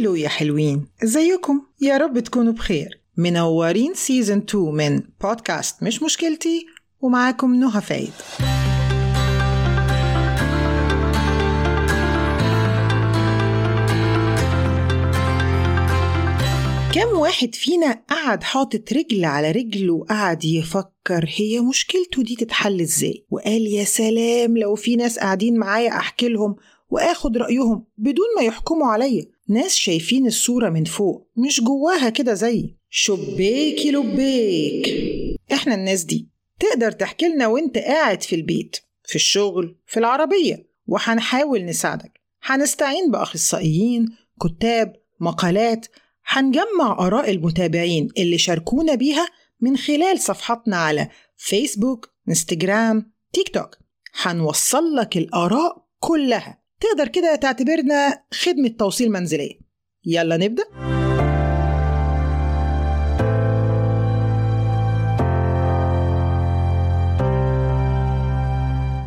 هلو يا حلوين. إزيكم؟ يا رب تكونوا بخير. منورين سيزن 2 من بودكاست مش مشكلتي ومعاكم نهى فايد. كم واحد فينا قعد حاطط رجل على رجل وقعد يفكر هي مشكلته دي تتحل إزاي؟ وقال يا سلام لو في ناس قاعدين معايا أحكي لهم وآخد رأيهم بدون ما يحكموا عليا. ناس شايفين الصورة من فوق مش جواها كده زي شبيكي لبيك إحنا الناس دي تقدر تحكي لنا وأنت قاعد في البيت في الشغل في العربية وهنحاول نساعدك. هنستعين بأخصائيين كتاب مقالات هنجمع آراء المتابعين اللي شاركونا بيها من خلال صفحاتنا على فيسبوك، انستجرام، تيك توك هنوصل لك الآراء كلها. تقدر كده تعتبرنا خدمة توصيل منزلية. يلا نبدأ.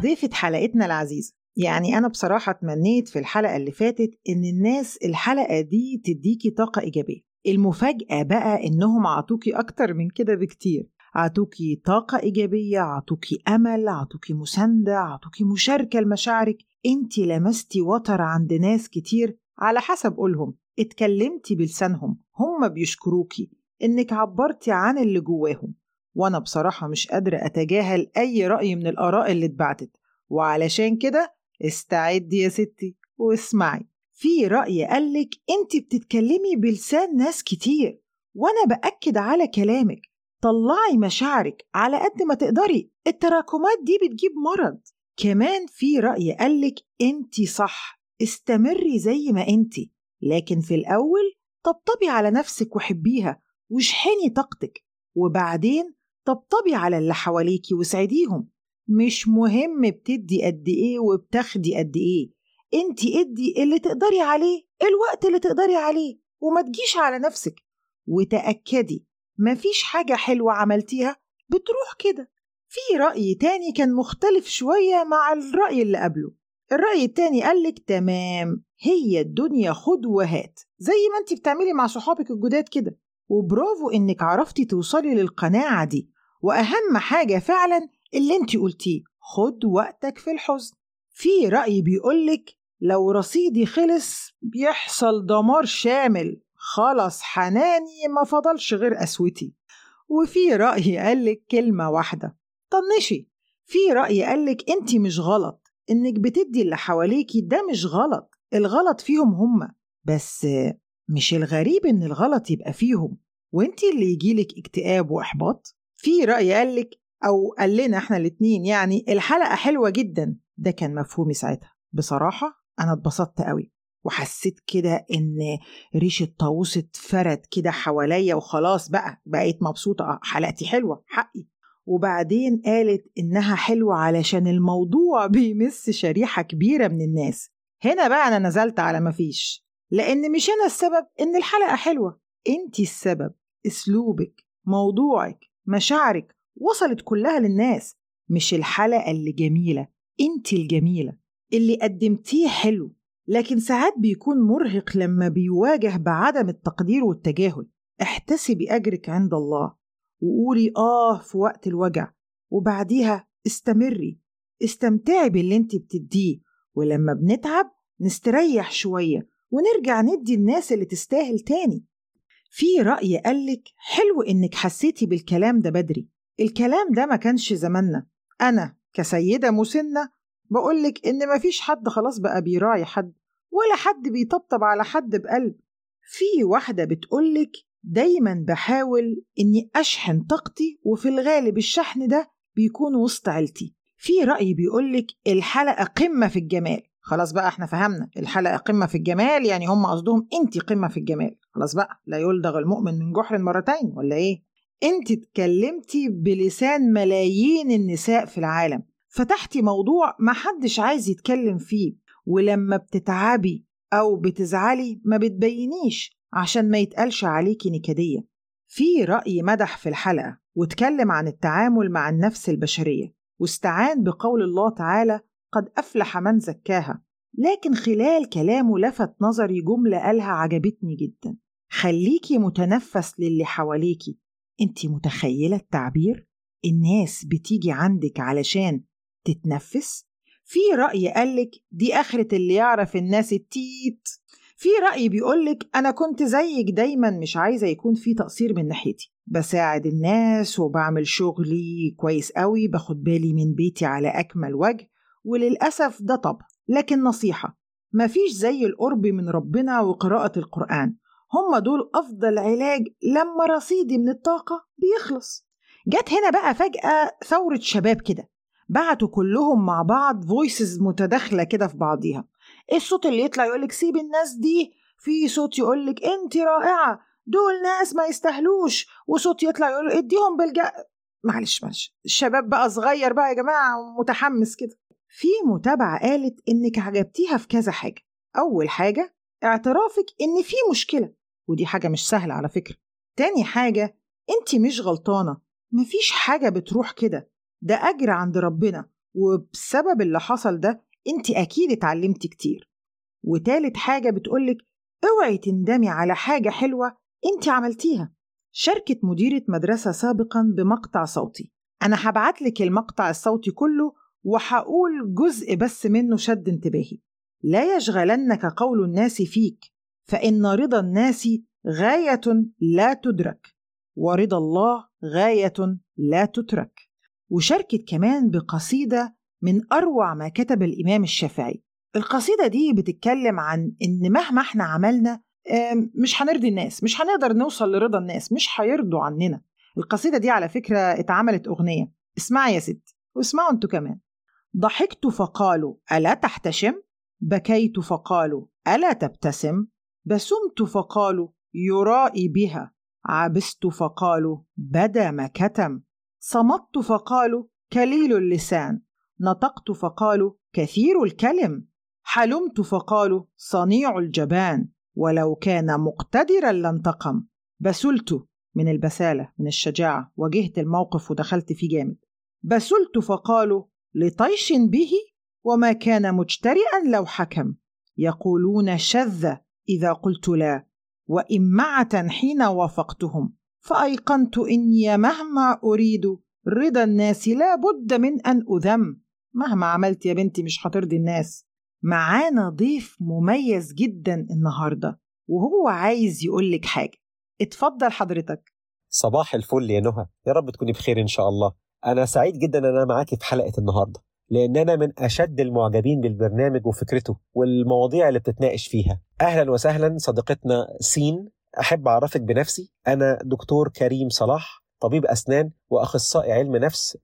ضيفة حلقتنا العزيزة يعني أنا بصراحة تمنيت في الحلقة اللي فاتت إن الناس الحلقة دي تديكي طاقة إيجابية. المفاجأة بقى إنهم عطوكي أكتر من كده بكتير. عطوكي طاقة إيجابية عطوكي أمل عطوكي مساندة عطوكي مشاركة لمشاعرك. انت لمستي وتر عند ناس كتير على حسب قولهم اتكلمتي بلسانهم هم بيشكروكي إنك عبرتي عن اللي جواهم. وأنا بصراحة مش قادرة أتجاهل أي رأي من الآراء اللي اتبعتت. وعلشان كده استعدي يا ستي واسمعي. في رأي قالك انت بتتكلمي بلسان ناس كتير. وأنا بأكد على كلامك. طلعي مشاعرك على قد ما تقدري. التراكمات دي بتجيب مرض. كمان في رأي قالك انت صح استمري زي ما انت لكن في الأول طبطبي على نفسك وحبيها واشحني طاقتك وبعدين طبطبي على اللي حواليكي وسعديهم. مش مهم بتدي قد إيه وبتاخدي قد إيه انت ادي اللي تقدري عليه الوقت اللي تقدري عليه وما تجيش على نفسك. وتأكدي مفيش حاجة حلوة عملتيها بتروح كده. في رأي تاني كان مختلف شوية مع الرأي اللي قبله. الرأي التاني قالك تمام هي الدنيا خد وهات. زي ما انت بتعملي مع صحابك الجداد كده. وبرافو انك عرفتي توصلي للقناعة دي. وأهم حاجة فعلا اللي انت قلتيه خد وقتك في الحزن. في رأي بيقولك لو رصيدي خلص بيحصل دمار شامل. خلص حناني ما فضلش غير قسوتي وفي رأي قالك كلمة واحدة. طنشي. في رأي قالك انت مش غلط إنك بتدي اللي حواليكي ده مش غلط الغلط فيهم هما بس مش الغريب إن الغلط يبقى فيهم. وانت اللي يجيلك اكتئاب وإحباط. في رأي قالك أو قال لنا إحنا الاتنين يعني الحلقة حلوة جدا. ده كان مفهومي ساعتها. بصراحة أنا اتبسطت قوي وحسيت كده إن ريش الطاووس اتفرد كده حواليا وخلاص بقى بقيت مبسوطة. حلقتي حلوة حقي. وبعدين قالت إنها حلوة علشان الموضوع بيمس شريحة كبيرة من الناس. هنا بقى أنا نزلت على مفيش لأن مش أنا السبب إن الحلقة حلوة. أنت السبب. أسلوبك موضوعك مشاعرك وصلت كلها للناس. مش الحلقة اللي جميلة. أنت الجميلة. اللي قدمتيه حلو. لكن ساعات بيكون مرهق لما بيواجه بعدم التقدير والتجاهل. احتسبي أجرك عند الله. وقولي آه في وقت الوجع وبعديها استمري استمتعي باللي انت بتديه ولما بنتعب نستريح شوية ونرجع ندي الناس اللي تستاهل تاني. في رأي قالك حلو إنك حسيتي بالكلام ده بدري. الكلام ده ما كانش زماننا. أنا كسيدة مسنة بقولك إن مفيش حد خلاص بقى بيراعي حد ولا حد بيطبطب على حد بقلب. في واحدة بتقولك دايما بحاول إني أشحن طاقتي وفي الغالب الشحن ده بيكون وسط عيلتي. في رأي بيقولك الحلقة قمة في الجمال. خلاص بقى إحنا فهمنا. الحلقة قمة في الجمال يعني هم قصدهم انت قمة في الجمال. خلاص بقى لا يلدغ المؤمن من جحر مرتين ولا إيه؟ انت اتكلمتي بلسان ملايين النساء في العالم. فتحتي موضوع محدش عايز يتكلم فيه ولما بتتعبي أو بتزعلي ما بتبينيش. عشان ما يتقالش عليكي نكدية. في رأي مدح في الحلقة واتكلم عن التعامل مع النفس البشرية واستعان بقول الله تعالى قد أفلح من زكاها. لكن خلال كلامه لفت نظري جملة قالها عجبتني جدا. خليكي متنفس للي حواليكي. انت متخيلة التعبير؟ الناس بتيجي عندك علشان تتنفس؟ في رأي قالك دي آخرة اللي يعرف الناس التيت. في رأي بيقولك أنا كنت زيك دايما مش عايزة يكون في تقصير من ناحيتي. بساعد الناس وبعمل شغلي كويس قوي باخد بالي من بيتي على أكمل وجه وللأسف ده طبع. لكن نصيحة مفيش زي القرب من ربنا وقراءة القرآن. هم دول أفضل علاج لما رصيدي من الطاقة بيخلص. جت هنا بقى فجأة ثورة شباب كده بعتوا كلهم مع بعض فويسز متداخلة كده في بعضيها. الصوت اللي يطلع يقولك سيب الناس دي؟ في صوت يقولك انت رائعة دول ناس ما يستاهلوش وصوت يطلع يقول إديهم بالجا معلش معلش الشباب بقى صغير بقى يا جماعة متحمس كده. في متابعة قالت إنك عجبتيها في كذا حاجة. أول حاجة اعترافك إن في مشكلة ودي حاجة مش سهلة على فكرة. تاني حاجة أنت مش غلطانة مفيش حاجة بتروح كده. ده أجر عند ربنا وبسبب اللي حصل ده أنت أكيد اتعلمتي كتير. وتالت حاجة بتقولك اوعي تندمي على حاجة حلوة أنت عملتيها. شاركت مديرة مدرسة سابقا بمقطع صوتي. أنا هبعتلك المقطع الصوتي كله وحقول جزء بس منه شد انتباهي. لا يشغلنك قول الناس فيك فإن رضا الناس غاية لا تدرك ورضا الله غاية لا تترك. وشاركت كمان بقصيدة من أروع ما كتب الإمام الشافعي. القصيدة دي بتتكلم عن إن مهما إحنا عملنا مش هنرضي الناس مش هنقدر نوصل لرضا الناس مش هيرضوا عننا. القصيدة دي على فكرة اتعملت أغنية. اسمعي يا ست واسمعوا أنتوا كمان. ضحكت فقالوا ألا تحتشم؟ بكيت فقالوا ألا تبتسم؟ بسمت فقالوا يرائي بها. عبست فقالوا بدا ما كتم. صمت فقالوا كليل اللسان. نطقت فقالوا كثير الكلم. حلمت فقالوا صنيع الجبان. ولو كان مقتدرا لانتقم. بسلت من البسالة من الشجاعة. واجهت الموقف ودخلت فيه جامد. بسلت فقالوا لطيش به وما كان مجترئا لو حكم. يقولون شذ إذا قلت لا وإمعة حين وافقتهم. فأيقنت إني مهما أريد رضا الناس لا بد من أن أذم. مهما عملت يا بنتي مش هترضي الناس. معانا ضيف مميز جدا النهارده وهو عايز يقولك حاجة. اتفضل حضرتك. صباح الفل يا نهى. يا رب تكوني بخير إن شاء الله. أنا سعيد جدا أن أنا معاكي في حلقة النهاردة لأن أنا من أشد المعجبين بالبرنامج وفكرته والمواضيع اللي بتتناقش فيها. أهلا وسهلا صديقتنا سين. أحب أعرفك بنفسي. أنا دكتور كريم صلاح. طبيب أسنان وأخصائي علم نفس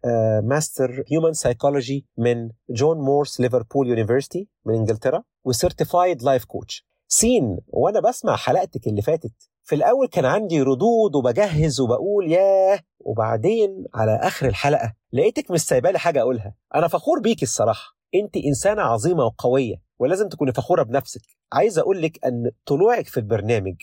Master Human Psychology من John Moores Liverpool University من إنجلترا و certified life coach سين وأنا بسمع حلقتك اللي فاتت. في الأول كان عندي ردود وبجهز وبقول ياه وبعدين على آخر الحلقة لقيتك مش سايبالي حاجة أقولها. أنا فخور بيكي الصراحة. أنت إنسانة عظيمة وقوية ولازم تكوني فخورة بنفسك. عايز أقول لك أن طلوعك في البرنامج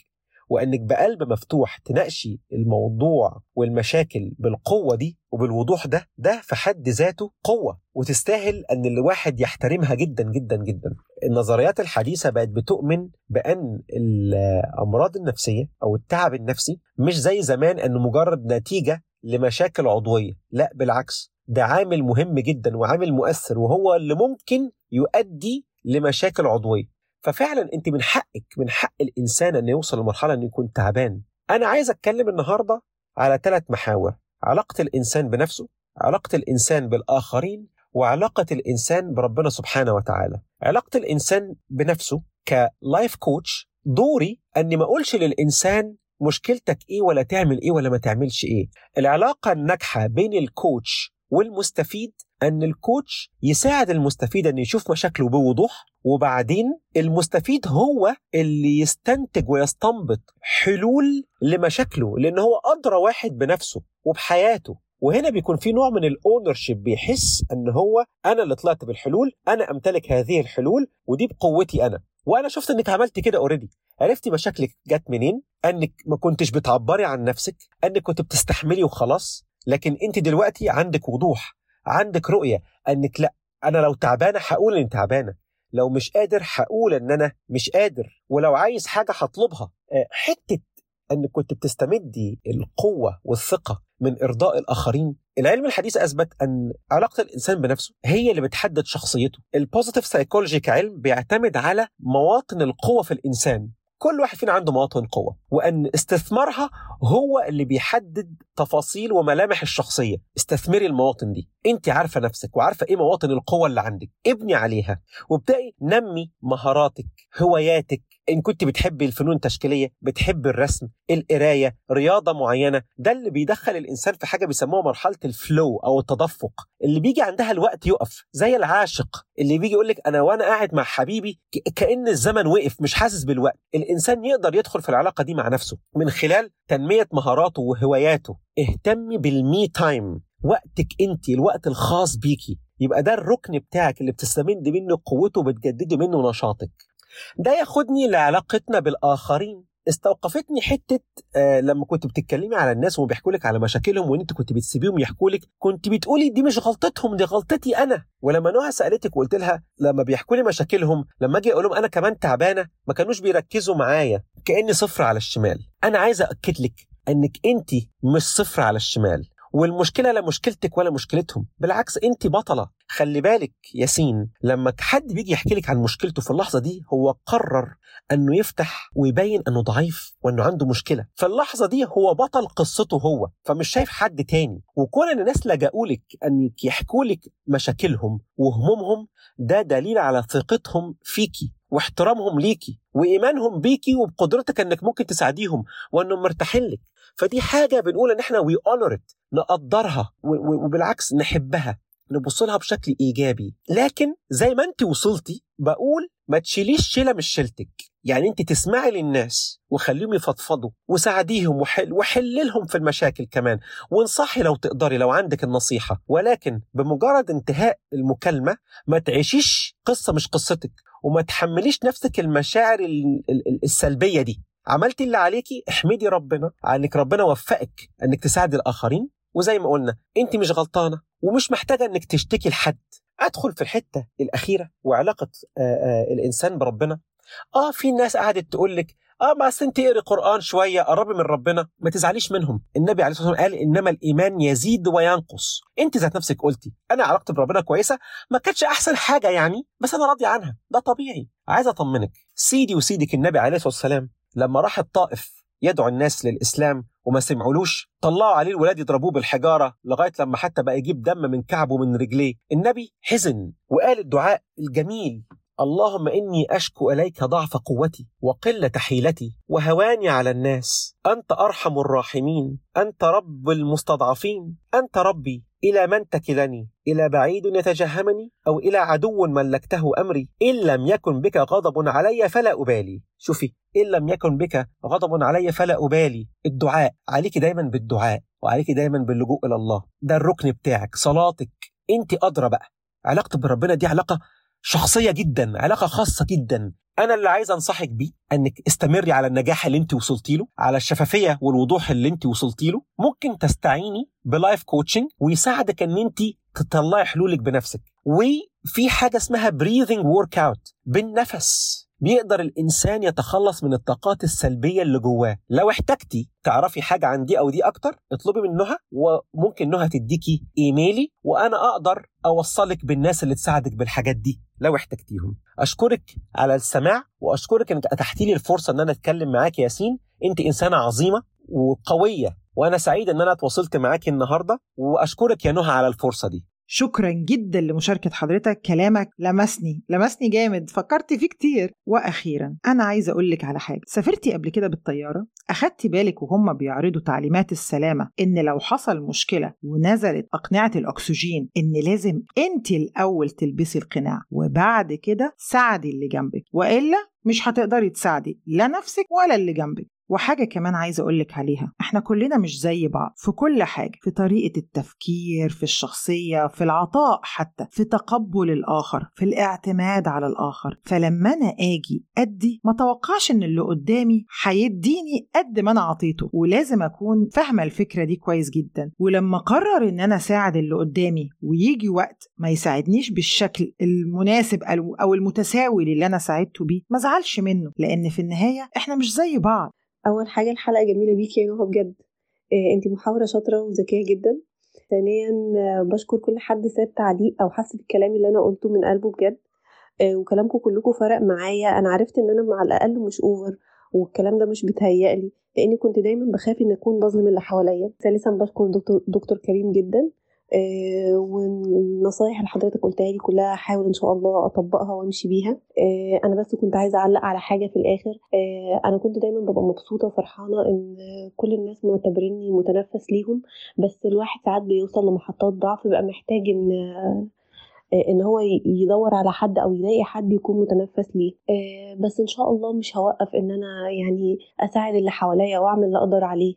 وإنك بقلب مفتوح تناقشي الموضوع والمشاكل بالقوة دي وبالوضوح ده ده في حد ذاته قوة وتستاهل إن الواحد يحترمها جدا جدا جدا. النظريات الحديثة بقت بتؤمن بأن الأمراض النفسية أو التعب النفسي مش زي زمان إنه مجرد نتيجة لمشاكل عضوية لا بالعكس ده عامل مهم جدا وعامل مؤثر وهو اللي ممكن يؤدي لمشاكل عضوية. ففعلا أنت من حقك من حق الإنسان ان يوصل لمرحلة إنه يكون تعبان. أنا عايز أتكلم النهارده على ثلاث محاور. علاقة الإنسان بنفسه علاقة الإنسان بالآخرين وعلاقة الإنسان بربنا سبحانه وتعالى. علاقة الإنسان بنفسه ك life coach دوري إني ما أقولش للإنسان مشكلتك إيه ولا تعمل إيه ولا ما تعملش إيه. العلاقة الناجحة بين ال coach والمستفيد إن ال coach يساعد المستفيد ان يشوف مشاكله بوضوح وبعدين المستفيد هو اللي يستنتج ويستنبط حلول لمشاكله لأن هو أدرى واحد بنفسه وبحياته. وهنا بيكون في نوع من ال ownership بيحس إن هو أنا اللي طلعت بالحلول أنا أمتلك هذه الحلول ودي بقوتي أنا. وأنا شفت إنك عملتي كده already عرفتي مشاكلك جت منين؟ إنك ما كنتش بتعبري عن نفسك إنك كنت بتستحملي وخلاص. لكن أنت دلوقتي عندك وضوح عندك رؤية إنك لأ أنا لو تعبانة هقول إني تعبانة. لو مش قادر هقول إن أنا مش قادر ولو عايز حاجة هطلبها. آه، حتة انك كنت بتستمدي القوة والثقة من إرضاء الآخرين. العلم الحديث أثبت أن علاقة الإنسان بنفسه هي اللي بتحدد شخصيته. ال positive psychology كعلم بيعتمد على مواطن القوة في الإنسان. كل واحد فينا عنده مواطن قوة وأن استثمارها هو اللي بيحدد تفاصيل وملامح الشخصية. استثمري المواطن دي. أنت عارفة نفسك وعارفة إيه مواطن القوة اللي عندك. ابني عليها. وابدأي نمي مهاراتك هواياتك إن كنت بتحبي الفنون التشكيلية بتحبي الرسم القراية رياضة معينة ده اللي بيدخل الإنسان في حاجة بيسموها مرحلة الفلو أو التدفق. اللي بيجي عندها الوقت يقف زي العاشق اللي بيجي يقول لك أنا وأنا قاعد مع حبيبي كأن الزمن وقف مش حاسس بالوقت. الإنسان يقدر يدخل في العلاقة دي مع نفسه. من خلال تنمية مهاراته وهواياته اهتمي بالمي تايم وقتك أنت الوقت الخاص بيكي. يبقى ده الركن بتاعك اللي بتستمد منه قوته وبتجددي منه نشاطك ده ياخدني لعلاقتنا بالآخرين. استوقفتني حتة آه لما كنت بتتكلمي على الناس وبيحكوا لك على مشاكلهم وإن أنت كنت بتسيبيهم يحكوا لك كنت بتقولي دي مش غلطتهم دي غلطتي أنا. ولما نوها سألتك وقلت لها لما بيحكوا لي مشاكلهم لما أجي أقول لهم أنا كمان تعبانة ما كانوش بيركزوا معايا كأني صفر على الشمال. أنا عايزه اكد لك إنك أنت مش صفر على الشمال. والمشكلة لا مشكلتك ولا مشكلتهم بالعكس أنت بطلة. خلي بالك ياسين لما حد بيجي يحكي لك عن مشكلته في اللحظة دي هو قرر إنه يفتح ويبين إنه ضعيف وإنه عنده مشكلة. في اللحظة دي هو بطل قصته هو فمش شايف حد تاني. وكون إن الناس لجأوا لك إنك يحكوا لك مشاكلهم وهمومهم ده دليل على ثقتهم فيكي. واحترامهم ليكي وإيمانهم بيكي وبقدرتك إنك ممكن تساعديهم وإنهم مرتاحين لك. فدي حاجة بنقول إن إحنا وي نقدرها وبالعكس نحبها نبص لها بشكل إيجابي. لكن زي ما انت وصلتي بقول ما تشيليش شيلة مش شيلتك. يعني انت تسمعي للناس وخليهم يفضفضوا وساعديهم وحل وحل لهم في المشاكل كمان. وانصحي لو تقدري لو عندك النصيحة. ولكن بمجرد انتهاء المكالمة ما تعيشيش قصة مش قصتك. وما تحمليش نفسك المشاعر ال- ال- ال- السلبية دي. عملتي اللي عليكي احمدي ربنا إنك ربنا وفقك إنك تساعدي الآخرين. وزي ما قلنا أنت مش غلطانة ومش محتاجة إنك تشتكي لحد. أدخل في الحتة الأخيرة وعلاقة آه، آه، الإنسان بربنا. آه في ناس قعدت تقول لك آه ما أصل انت اقري قرآن شوية قربي من ربنا ما تزعليش منهم. النبي عليه الصلاة والسلام قال إنما الإيمان يزيد وينقص. أنت ذات نفسك قلتي أنا علاقتي بربنا كويسة ما كانتش أحسن حاجة يعني بس أنا راضي عنها. ده طبيعي. عايز أطمنك سيدي وسيدك النبي عليه الصلاة والسلام لما راح الطائف يدعو الناس للإسلام وما سمعولوش طلعوا عليه الولاد يضربوه بالحجارة لغاية لما حتى بقى يجيب دم من كعبه ومن رجليه. النبي حزن وقال الدعاء الجميل. اللهم إني أشكو إليك ضعف قوتي وقلة حيلتي وهواني على الناس. أنت أرحم الراحمين. أنت رب المستضعفين. أنت ربي. إلى من تكلني؟ إلى بعيد يتجهمني؟ أو إلى عدو ملكته أمري؟ إن لم يكن بك غضب علي فلا أبالي. شوفي إن لم يكن بك غضب علي فلا أبالي. الدعاء عليك دايما بالدعاء وعليك دايما باللجوء إلى الله. ده الركن بتاعك صلاتك. أنت أدرى بقى. علاقتك بربنا دي علاقة شخصية جدا علاقة خاصة جدا. أنا اللي عايز أنصحك بيه إنك استمري على النجاح اللي أنت وصلتي له على الشفافية والوضوح اللي أنت وصلتي له. ممكن تستعيني ب life coaching ويساعدك إن أنت تطلعي حلولك بنفسك. وفي حاجة اسمها breathing workout بالنفس. بيقدر الإنسان يتخلص من الطاقات السلبية اللي جواه. لو احتجتي تعرفي حاجة عن دي أو دي أكتر اطلبي من نهى وممكن نهى تديكي إيميلي وأنا أقدر أوصلك بالناس اللي تساعدك بالحاجات دي لو احتجتيهم. أشكرك على السماع وأشكرك إنك اتحتي لي الفرصة إن أنا أتكلم معاك ياسين. أنت إنسانة عظيمة وقوية وأنا سعيد إن أنا اتواصلت معاك النهارده وأشكرك يا نهى على الفرصة دي. شكرا جدا لمشاركة حضرتك كلامك. لمسني. لمسني جامد. فكرت فيه كتير. وأخيرا أنا عايزة أقول لك على حاجة. سافرتي قبل كده بالطيارة؟ أخدتي بالك وهم بيعرضوا تعليمات السلامة إن لو حصل مشكلة ونزلت أقنعة الأكسجين إن لازم أنت الأول تلبسي القناع وبعد كده ساعدي اللي جنبك. وإلا مش هتقدري تساعدي لا نفسك ولا اللي جنبك. وحاجة كمان عايزة أقولك عليها. إحنا كلنا مش زي بعض في كل حاجة في طريقة التفكير في الشخصية في العطاء حتى في تقبل الآخر في الاعتماد على الآخر. فلما أنا آجي أدي ما توقعش إن اللي قدامي هيديني قد ما أنا عطيته. ولازم أكون فاهمة الفكرة دي كويس جدا. ولما قرر إن أنا أساعد اللي قدامي ويجي وقت ما يساعدنيش بالشكل المناسب أو المتساوي للي أنا ساعدته بيه ما زعلش منه. لأن في النهاية إحنا مش زي بعض. أول حاجة الحلقة جميلة بيكي يا نهى بجد. آه انت محاورة شاطرة وذكية جدا. ثانيا آه بشكر كل حد ساب تعليق أو حس بالكلام اللي أنا قلته من قلبه بجد. آه وكلامكم كلكم فرق معايا. أنا عرفت إن أنا مع الأقل مش اوفر والكلام ده مش بيتهيألي لأني كنت دايما بخاف إن أكون بظلم اللي حواليا. ثالثا بشكر دكتور دكتور كريم جدا. آه والنصايح اللي حضرتك قلتها لي كلها هحاول إن شاء الله أطبقها وأمشي بيها. آه أنا بس كنت عايزة أعلق على حاجة في الآخر. آه أنا كنت دايما ببقى مبسوطة وفرحانة إن كل الناس معتبريني متنفس ليهم بس الواحد ساعات بيوصل لمحطات ضعف بيبقى محتاج إن إن هو يدور على حد أو يلاقي حد يكون متنفس ليه. بس إن شاء الله مش هوقف إن أنا يعني أساعد اللي حواليا وأعمل اللي أقدر عليه.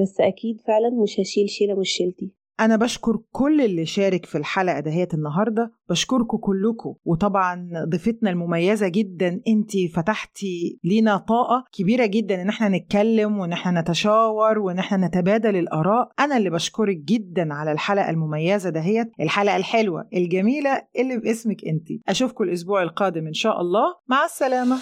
بس أكيد فعلا مش هشيل شيلة مش شيلتي. أنا بشكر كل اللي شارك في الحلقة دهيت النهاردة. بشكركم كلكم. وطبعا ضيفتنا المميزة جدا انت فتحتي لينا طاقة كبيرة جدا إن إحنا نتكلم وإن إحنا نتشاور وإن إحنا نتبادل الآراء. أنا اللي بشكرك جدا على الحلقة المميزة دهيت. الحلقة الحلوة الجميلة اللي باسمك انت. أشوفكم الأسبوع القادم إن شاء الله. مع السلامة.